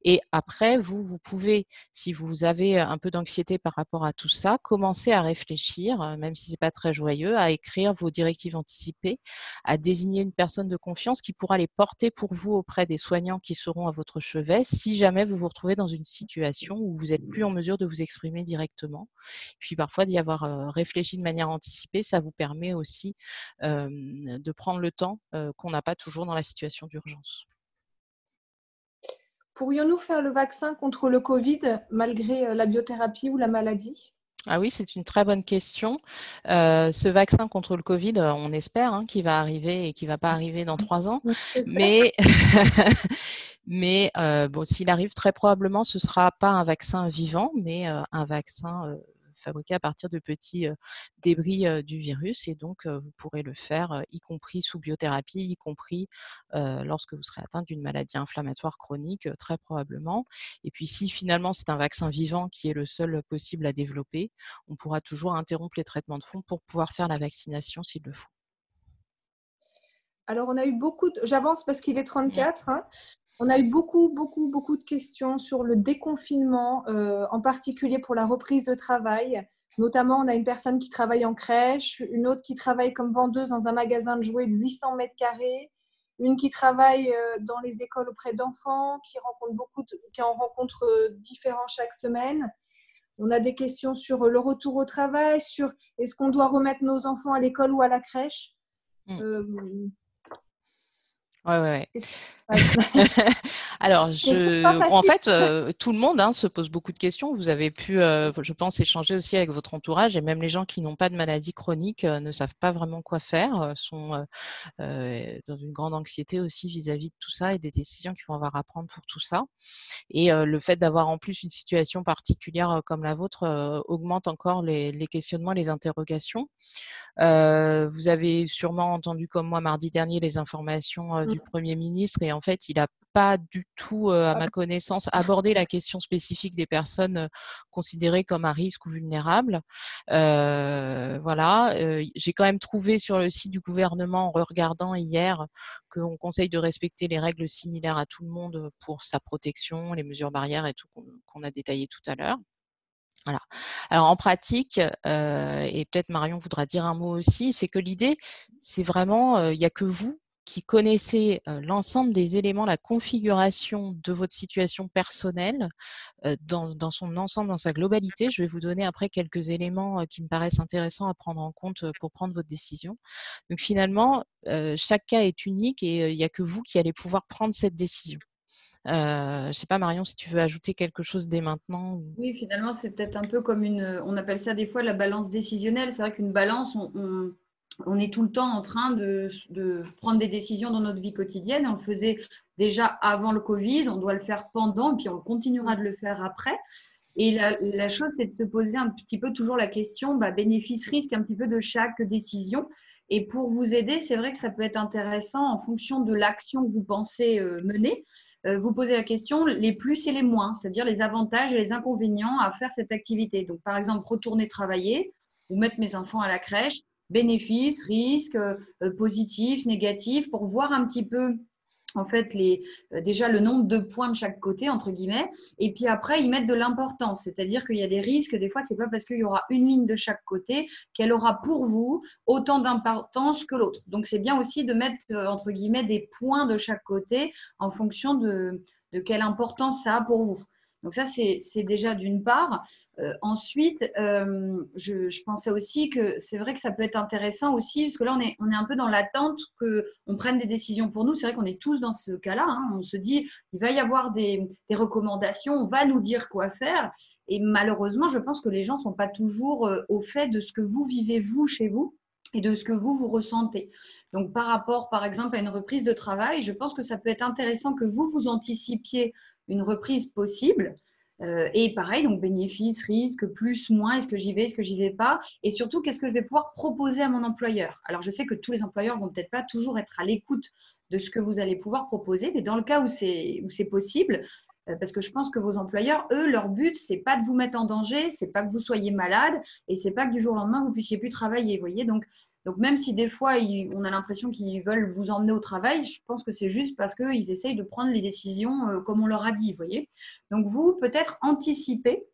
Et après, vous, vous pouvez, si vous avez un peu d'anxiété par rapport à tout ça, commencer à réfléchir, même si c'est pas très joyeux, à écrire vos directives anticipées, à désigner une personne de confiance qui pourra les porter pour vous auprès des soignants qui seront à votre chevet si jamais vous vous retrouvez dans une situation où vous n'êtes plus en mesure de vous exprimer directement. Puis parfois d'y avoir réfléchi de manière anticipée, ça vous permet aussi de prendre le temps qu'on n'a pas toujours dans la situation d'urgence. Pourrions-nous faire le vaccin contre le Covid malgré euh, la biothérapie ou la maladie? Ah oui, c'est une très bonne question. Euh, ce vaccin contre le Covid, euh, on espère hein, qu'il va arriver et qu'il ne va pas arriver dans trois ans. Mais, mais bon, s'il arrive, très probablement, ce ne sera pas un vaccin vivant, mais un vaccin fabriqué à partir de petits débris du virus. Et donc, vous pourrez le faire, y compris sous biothérapie, y compris lorsque vous serez atteint d'une maladie inflammatoire chronique, très probablement. Et puis, si finalement c'est un vaccin vivant qui est le seul possible à développer, on pourra toujours interrompre les traitements de fond pour pouvoir faire la vaccination s'il le faut. Alors, on a eu beaucoup de... J'avance parce qu'il est 34. Hein. On a eu beaucoup, beaucoup, beaucoup de questions sur le déconfinement, euh, en particulier pour la reprise de travail. Notamment, on a une personne qui travaille en crèche, une autre qui travaille comme vendeuse dans un magasin de jouets de 800 mètres carrés, une qui travaille euh, dans les écoles auprès d'enfants, qui rencontre beaucoup, qui en rencontre euh, différents chaque semaine. On a des questions sur le retour au travail, sur est-ce qu'on doit remettre nos enfants à l'école ou à la crèche. Mmh. Ouais, ouais, Alors, je, en fait, euh, tout le monde hein, se pose beaucoup de questions. Vous avez pu, euh, je pense, échanger aussi avec votre entourage et même les gens qui n'ont pas de maladie chronique euh, ne savent pas vraiment quoi faire, sont dans une grande anxiété aussi vis-à-vis de tout ça et des décisions qu'ils vont avoir à prendre pour tout ça. Et le fait d'avoir en plus une situation particulière comme la vôtre augmente encore les, les, questionnements, les interrogations. vous avez sûrement entendu comme moi mardi dernier les informations du mmh. Premier ministre et en fait, il n'a pas du tout, à ma connaissance, abordé la question spécifique des personnes considérées comme à risque ou vulnérables. voilà. J'ai quand même trouvé sur le site du gouvernement, en regardant hier, qu'on conseille de respecter les règles similaires à tout le monde pour sa protection, les mesures barrières et tout qu'on a détaillé tout à l'heure. Voilà. Alors en pratique, et peut-être Marion voudra dire un mot aussi, c'est que l'idée, c'est vraiment, il n'y a que vous qui connaissez l'ensemble des éléments, la configuration de votre situation personnelle dans, dans, son ensemble, dans sa globalité. Je vais vous donner après quelques éléments qui me paraissent intéressants à prendre en compte pour prendre votre décision. Donc finalement, chaque cas est unique et il n'y a que vous qui allez pouvoir prendre cette décision. Euh, je ne sais pas, Marion, si tu veux ajouter quelque chose dès maintenant. Oui, finalement, c'est peut-être un peu comme une. On appelle ça des fois la balance décisionnelle. C'est vrai qu'une balance, on, est tout le temps en train de, prendre des décisions dans notre vie quotidienne. On le faisait déjà avant le Covid, on doit le faire pendant, puis on continuera de le faire après. Et la, la chose, c'est de se poser un petit peu toujours la question bah, bénéfice-risque un petit peu de chaque décision. Et pour vous aider, c'est vrai que ça peut être intéressant en fonction de l'action que vous pensez euh, mener euh, vous posez la question les plus et les moins, c'est-à-dire les avantages et les inconvénients à faire cette activité. Donc, par exemple, retourner travailler ou mettre mes enfants à la crèche, bénéfices, risques, euh, positifs, négatifs, pour voir un petit peu en fait les, euh, déjà le nombre de points de chaque côté entre guillemets et puis après ils mettent de l'importance. C'est-à-dire qu'il y a des risques des fois c'est pas parce qu'il y aura une ligne de chaque côté qu'elle aura pour vous autant d'importance que l'autre. Donc c'est bien aussi de mettre euh, entre guillemets des points de chaque côté en fonction de, de quelle importance ça a pour vous donc ça, c'est déjà d'une part. Euh, ensuite, euh, je, pensais aussi que c'est vrai que ça peut être intéressant aussi, parce que là, on est, on est un peu dans l'attente qu'on prenne des décisions pour nous. C'est vrai qu'on est tous dans ce cas-là. Hein. On se dit, il va y avoir des, recommandations, on va nous dire quoi faire. Et malheureusement, je pense que les gens ne sont pas toujours euh, au fait de ce que vous vivez, vous, chez vous et de ce que vous, vous ressentez. Donc, par rapport, par exemple, à une reprise de travail, je pense que ça peut être intéressant que vous, vous anticipiez une reprise possible. Euh, et pareil, donc bénéfices, risques, plus, moins, est-ce que j'y vais, est-ce que j'y vais pas? Et surtout, qu'est-ce que je vais pouvoir proposer à mon employeur? Alors, je sais que tous les employeurs vont peut-être pas toujours être à l'écoute de ce que vous allez pouvoir proposer, mais dans le cas où c'est, possible, euh, parce que je pense que vos employeurs, eux, leur but, c'est pas de vous mettre en danger, c'est pas que vous soyez malade et c'est pas que du jour au lendemain, vous puissiez plus travailler. Voyez, donc donc même si des fois on a l'impression qu'ils veulent vous emmener au travail, je pense que c'est juste parce qu'ils essayent de prendre les décisions euh, comme on leur a dit, voyez. Donc vous, peut-être anticiper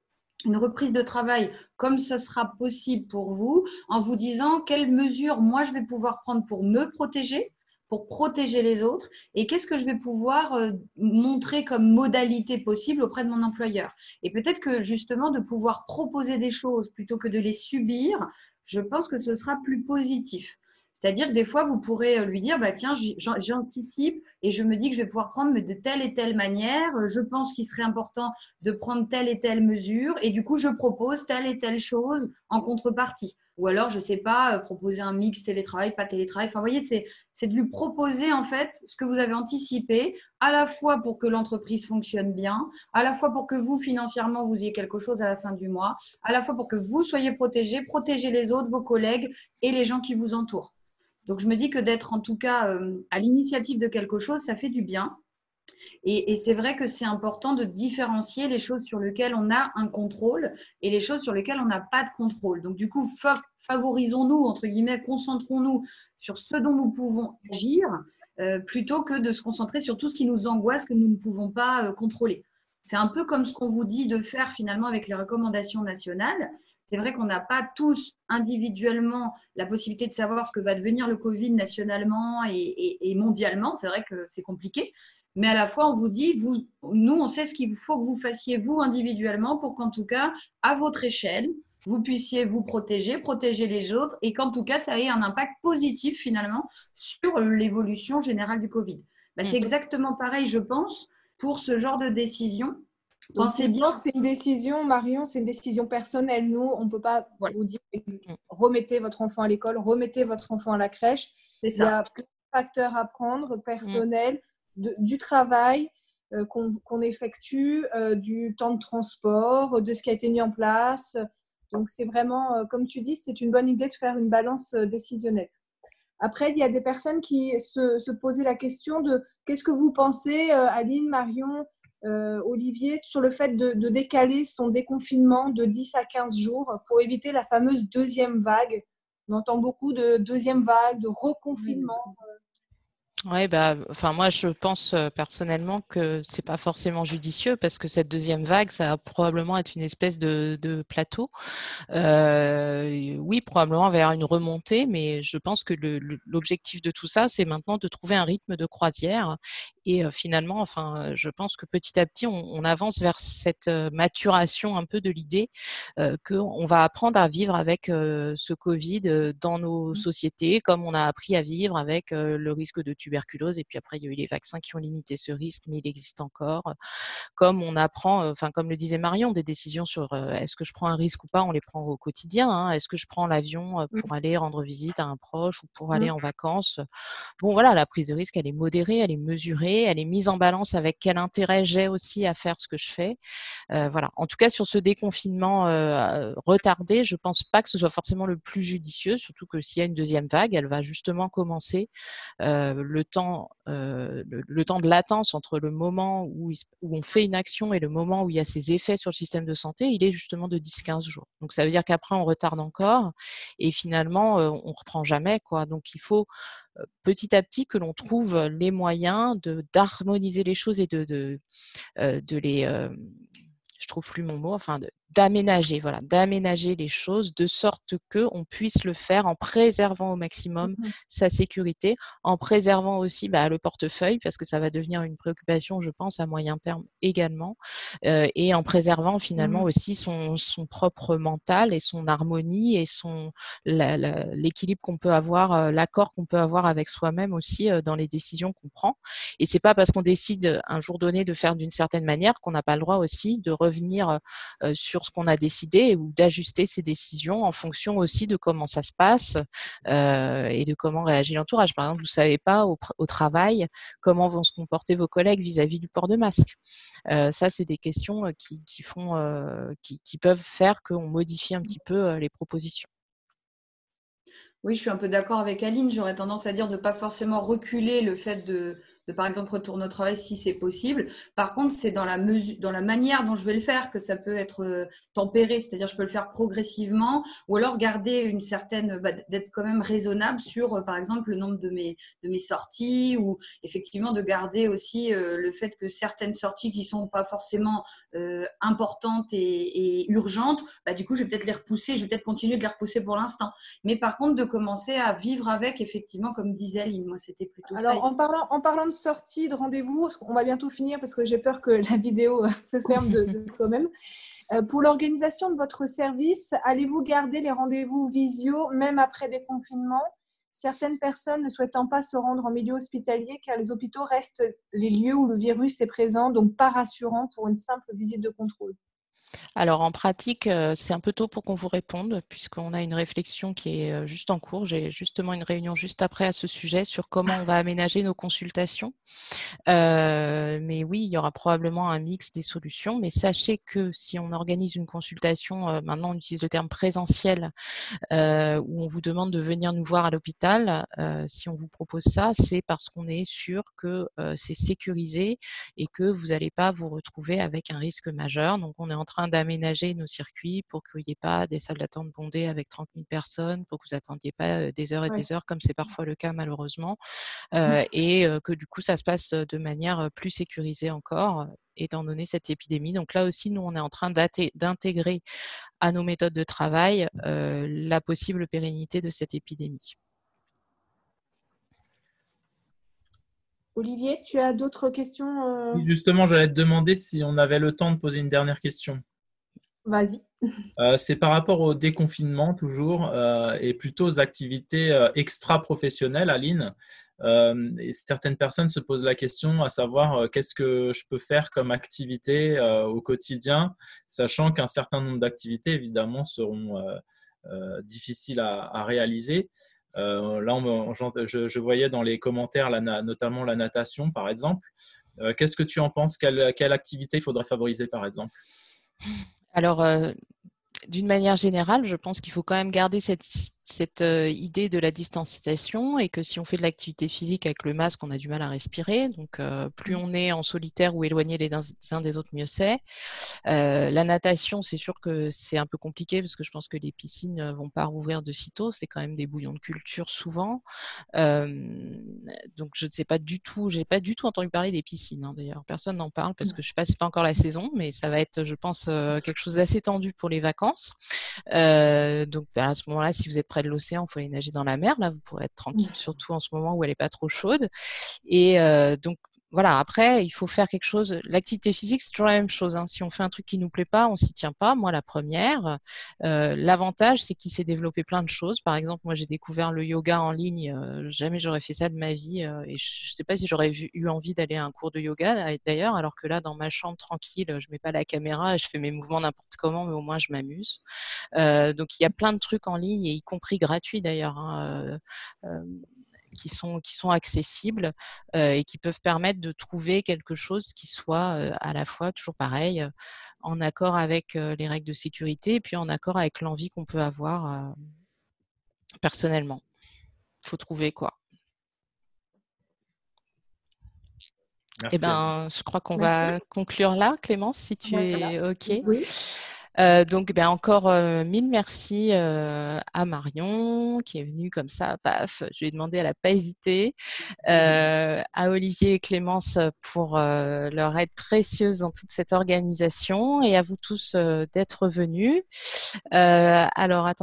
une reprise de travail comme ce sera possible pour vous en vous disant quelles mesures moi je vais pouvoir prendre pour me protéger, pour protéger les autres et qu'est-ce que je vais pouvoir euh, montrer comme modalité possible auprès de mon employeur? Et peut-être que justement de pouvoir proposer des choses plutôt que de les subir, je pense que ce sera plus positif. C'est-à-dire que des fois, vous pourrez euh, lui dire, bah, tiens, j'anticipe et je me dis que je vais pouvoir prendre de telle et telle manière. Je pense qu'il serait important de prendre telle et telle mesure et du coup, je propose telle et telle chose en contrepartie. Ou alors, je ne sais pas, euh, proposer un mix télétravail, pas télétravail. Enfin, vous voyez, c'est de lui proposer en fait ce que vous avez anticipé, à la fois pour que l'entreprise fonctionne bien, à la fois pour que vous, financièrement, vous ayez quelque chose à la fin du mois, à la fois pour que vous soyez protégé, protéger les autres, vos collègues et les gens qui vous entourent. Donc, je me dis que d'être en tout cas euh, à l'initiative de quelque chose, ça fait du bien. Et, c'est vrai que c'est important de différencier les choses sur lesquelles on a un contrôle et les choses sur lesquelles on n'a pas de contrôle. Donc, du coup, favorisons-nous, entre guillemets, concentrons-nous sur ce dont nous pouvons agir euh, plutôt que de se concentrer sur tout ce qui nous angoisse que nous ne pouvons pas euh, contrôler. C'est un peu comme ce qu'on vous dit de faire finalement avec les recommandations nationales. C'est vrai qu'on n'a pas tous individuellement la possibilité de savoir ce que va devenir le Covid nationalement et, mondialement. C'est vrai que c'est compliqué. Mais à la fois, on vous dit, vous, nous, on sait ce qu'il faut que vous fassiez vous individuellement pour qu'en tout cas, à votre échelle, vous puissiez vous protéger, protéger les autres et qu'en tout cas, ça ait un impact positif finalement sur l'évolution générale du Covid. Bah, c'est mm. exactement pareil, je pense, pour ce genre de décision. Pensez bien. C'est une décision, Marion, c'est une décision personnelle. Nous, on ne peut pas vous dire remettez votre enfant à l'école, remettez votre enfant à la crèche. Il y a plein de facteurs à prendre, personnels, du travail euh, qu'on effectue, euh, du temps de transport, de ce qui a été mis en place. Donc, c'est vraiment, euh, comme tu dis, c'est une bonne idée de faire une balance décisionnelle. Après, il y a des personnes qui se, se posaient la question de qu'est-ce que vous pensez, Aline, Marion, euh, Olivier, sur le fait de, décaler son déconfinement de 10 à 15 jours pour éviter la fameuse deuxième vague. On entend beaucoup de deuxième vague, de reconfinement. Oui, bah, enfin moi je pense personnellement que c'est pas forcément judicieux parce que cette deuxième vague, ça va probablement être une espèce de, plateau. oui, probablement vers une remontée, mais je pense que l'objectif de tout ça, c'est maintenant de trouver un rythme de croisière. Et finalement, enfin, je pense que petit à petit, on, avance vers cette maturation un peu de l'idée qu'on va apprendre à vivre avec ce Covid dans nos mmh. sociétés, comme on a appris à vivre avec le risque de tuberculose. Et puis après, il y a eu les vaccins qui ont limité ce risque, mais il existe encore. Comme on apprend, enfin, comme le disait Marion, des décisions sur est-ce que je prends un risque ou pas, on les prend au quotidien. Hein. Est-ce que je prends l'avion mmh. pour aller rendre visite à un proche ou pour aller mmh. en vacances? Bon, voilà, la prise de risque, elle est modérée, elle est mesurée, elle est mise en balance avec quel intérêt j'ai aussi à faire ce que je fais. voilà. En tout cas, sur ce déconfinement retardé, je pense pas que ce soit forcément le plus judicieux, surtout que s'il y a une deuxième vague, elle va justement commencer. le le temps, euh, le, temps de latence entre le moment où, on fait une action et le moment où il y a ses effets sur le système de santé, il est justement de 10-15 jours. Donc ça veut dire qu'après on retarde encore et finalement euh, on reprend jamais quoi. Donc il faut euh, petit à petit que l'on trouve les moyens d'harmoniser les choses et de de, de les je trouve plus mon mot, enfin d'aménager, voilà, d'aménager les choses de sorte que on puisse le faire en préservant au maximum mmh sa sécurité, en préservant aussi bah, le portefeuille parce que ça va devenir une préoccupation, je pense, à moyen terme également, euh, et en préservant finalement mmh aussi son, son, propre mental et son harmonie et son l'équilibre qu'on peut avoir, euh, l'accord qu'on peut avoir avec soi-même aussi euh, dans les décisions qu'on prend. Et c'est pas parce qu'on décide un jour donné de faire d'une certaine manière qu'on n'a pas le droit aussi de revenir sur ce qu'on a décidé ou d'ajuster ses décisions en fonction aussi de comment ça se passe euh, et de comment réagit l'entourage. Par exemple, vous ne savez pas au, travail comment vont se comporter vos collègues vis-à-vis du port de masque. Euh, ça, c'est des questions euh, qui, font, qui, qui, peuvent faire qu'on modifie un petit peu les propositions. Oui, je suis un peu d'accord avec Aline. J'aurais tendance à dire de ne pas forcément reculer le fait de, de par exemple retourner au travail si c'est possible. Par contre, c'est dans la mesure, dans la manière dont je vais le faire que ça peut être euh, tempéré, c'est-à-dire je peux le faire progressivement ou alors garder une certaine, bah, d'être quand même raisonnable sur, euh, par exemple, le nombre de mes de mes sorties ou effectivement de garder aussi euh, le fait que certaines sorties qui sont pas forcément importantes et, urgentes, bah, du coup, je vais peut-être les repousser, je vais peut-être continuer de les repousser pour l'instant. Mais par contre, de commencer à vivre avec, effectivement, comme disait Aline, moi, c'était plutôt alors, ça. En parlant, en parlant de sortie de rendez-vous, on va bientôt finir parce que j'ai peur que la vidéo se ferme de, soi-même. Euh, pour l'organisation de votre service, allez-vous garder les rendez-vous visio même après des confinements? Certaines personnes ne souhaitant pas se rendre en milieu hospitalier car les hôpitaux restent les lieux où le virus est présent, donc pas rassurant pour une simple visite de contrôle. Alors en pratique, euh, c'est un peu tôt pour qu'on vous réponde, puisqu'on a une réflexion qui est euh, juste en cours. J'ai justement une réunion juste après à ce sujet sur comment on va aménager nos consultations. Euh, mais oui, il y aura probablement un mix des solutions. Mais sachez que si on organise une consultation, maintenant on utilise le terme présentiel, où on vous demande de venir nous voir à l'hôpital, si on vous propose ça, c'est parce qu'on est sûr que c'est sécurisé et que vous n'allez pas vous retrouver avec un risque majeur. Donc on est en train d'aménager nos circuits pour qu'il n'y ait pas des salles d'attente bondées avec 30 000 personnes, pour que vous attendiez pas des heures et des heures, comme c'est parfois le cas malheureusement, et que du coup, ça se passe de manière plus sécurisée encore étant donné cette épidémie. Donc là aussi, nous, on est en train d'intégrer à nos méthodes de travail la possible pérennité de cette épidémie. Olivier, tu as d'autres questions Justement, j'allais te demander si on avait le temps de poser une dernière question. Vas-y. Euh, c'est par rapport au déconfinement toujours euh, et plutôt aux activités euh, extra-professionnelles, Aline. et certaines personnes se posent la question à savoir qu'est-ce que je peux faire comme activité au quotidien, sachant qu'un certain nombre d'activités évidemment seront difficiles à, réaliser. là, je, voyais dans les commentaires notamment la natation par exemple. Qu'est-ce que tu en penses? Quelle, quelle activité il faudrait favoriser par exemple? Alors, euh, d'une manière générale, je pense qu'il faut quand même garder cette cette idée de la distanciation et que si on fait de l'activité physique avec le masque, on a du mal à respirer. Donc, plus mmh. on est en solitaire ou éloigné les uns des autres, mieux c'est. la natation, c'est sûr que c'est un peu compliqué parce que je pense que les piscines ne vont pas rouvrir de sitôt. C'est quand même des bouillons de culture souvent. donc, je ne sais pas du tout. J'ai pas du tout entendu parler des piscines. Hein, d'ailleurs, personne n'en parle parce mmh. que je sais pas, c'est pas encore la saison, mais ça va être, je pense, quelque chose d'assez tendu pour les vacances. donc, bah, à ce moment-là, si vous êtes près de l'océan, il faut aller nager dans la mer. Là, vous pourrez être tranquille, surtout en ce moment où elle n'est pas trop chaude. Et euh, donc, voilà, après, il faut faire quelque chose. L'activité physique, c'est toujours la même chose. Hein. Si on fait un truc qui nous plaît pas, on s'y tient pas. Moi, la première. Euh, l'avantage, c'est qu'il s'est développé plein de choses. Par exemple, moi, j'ai découvert le yoga en ligne. Euh, jamais j'aurais fait ça de ma vie. Euh, et je ne sais pas si j'aurais eu envie d'aller à un cours de yoga d'ailleurs. Alors que là, dans ma chambre tranquille, je mets pas la caméra, je fais mes mouvements n'importe comment, mais au moins je m'amuse. donc, il y a plein de trucs en ligne, et y compris gratuits d'ailleurs. Hein qui sont, qui sont accessibles et qui peuvent permettre de trouver quelque chose qui soit à la fois toujours pareil, en accord avec les règles de sécurité et puis en accord avec l'envie qu'on peut avoir personnellement. Il faut trouver quoi. Eh ben, je crois qu'on va conclure là, Clémence, si tu es OK. Oui. Euh, donc, ben, encore euh, mille merci euh, à Marion qui est venue comme ça, paf, je lui ai demandé, elle n'a pas hésité, à Olivier et Clémence pour leur aide précieuse dans toute cette organisation et à vous tous d'être venus. alors, attendez.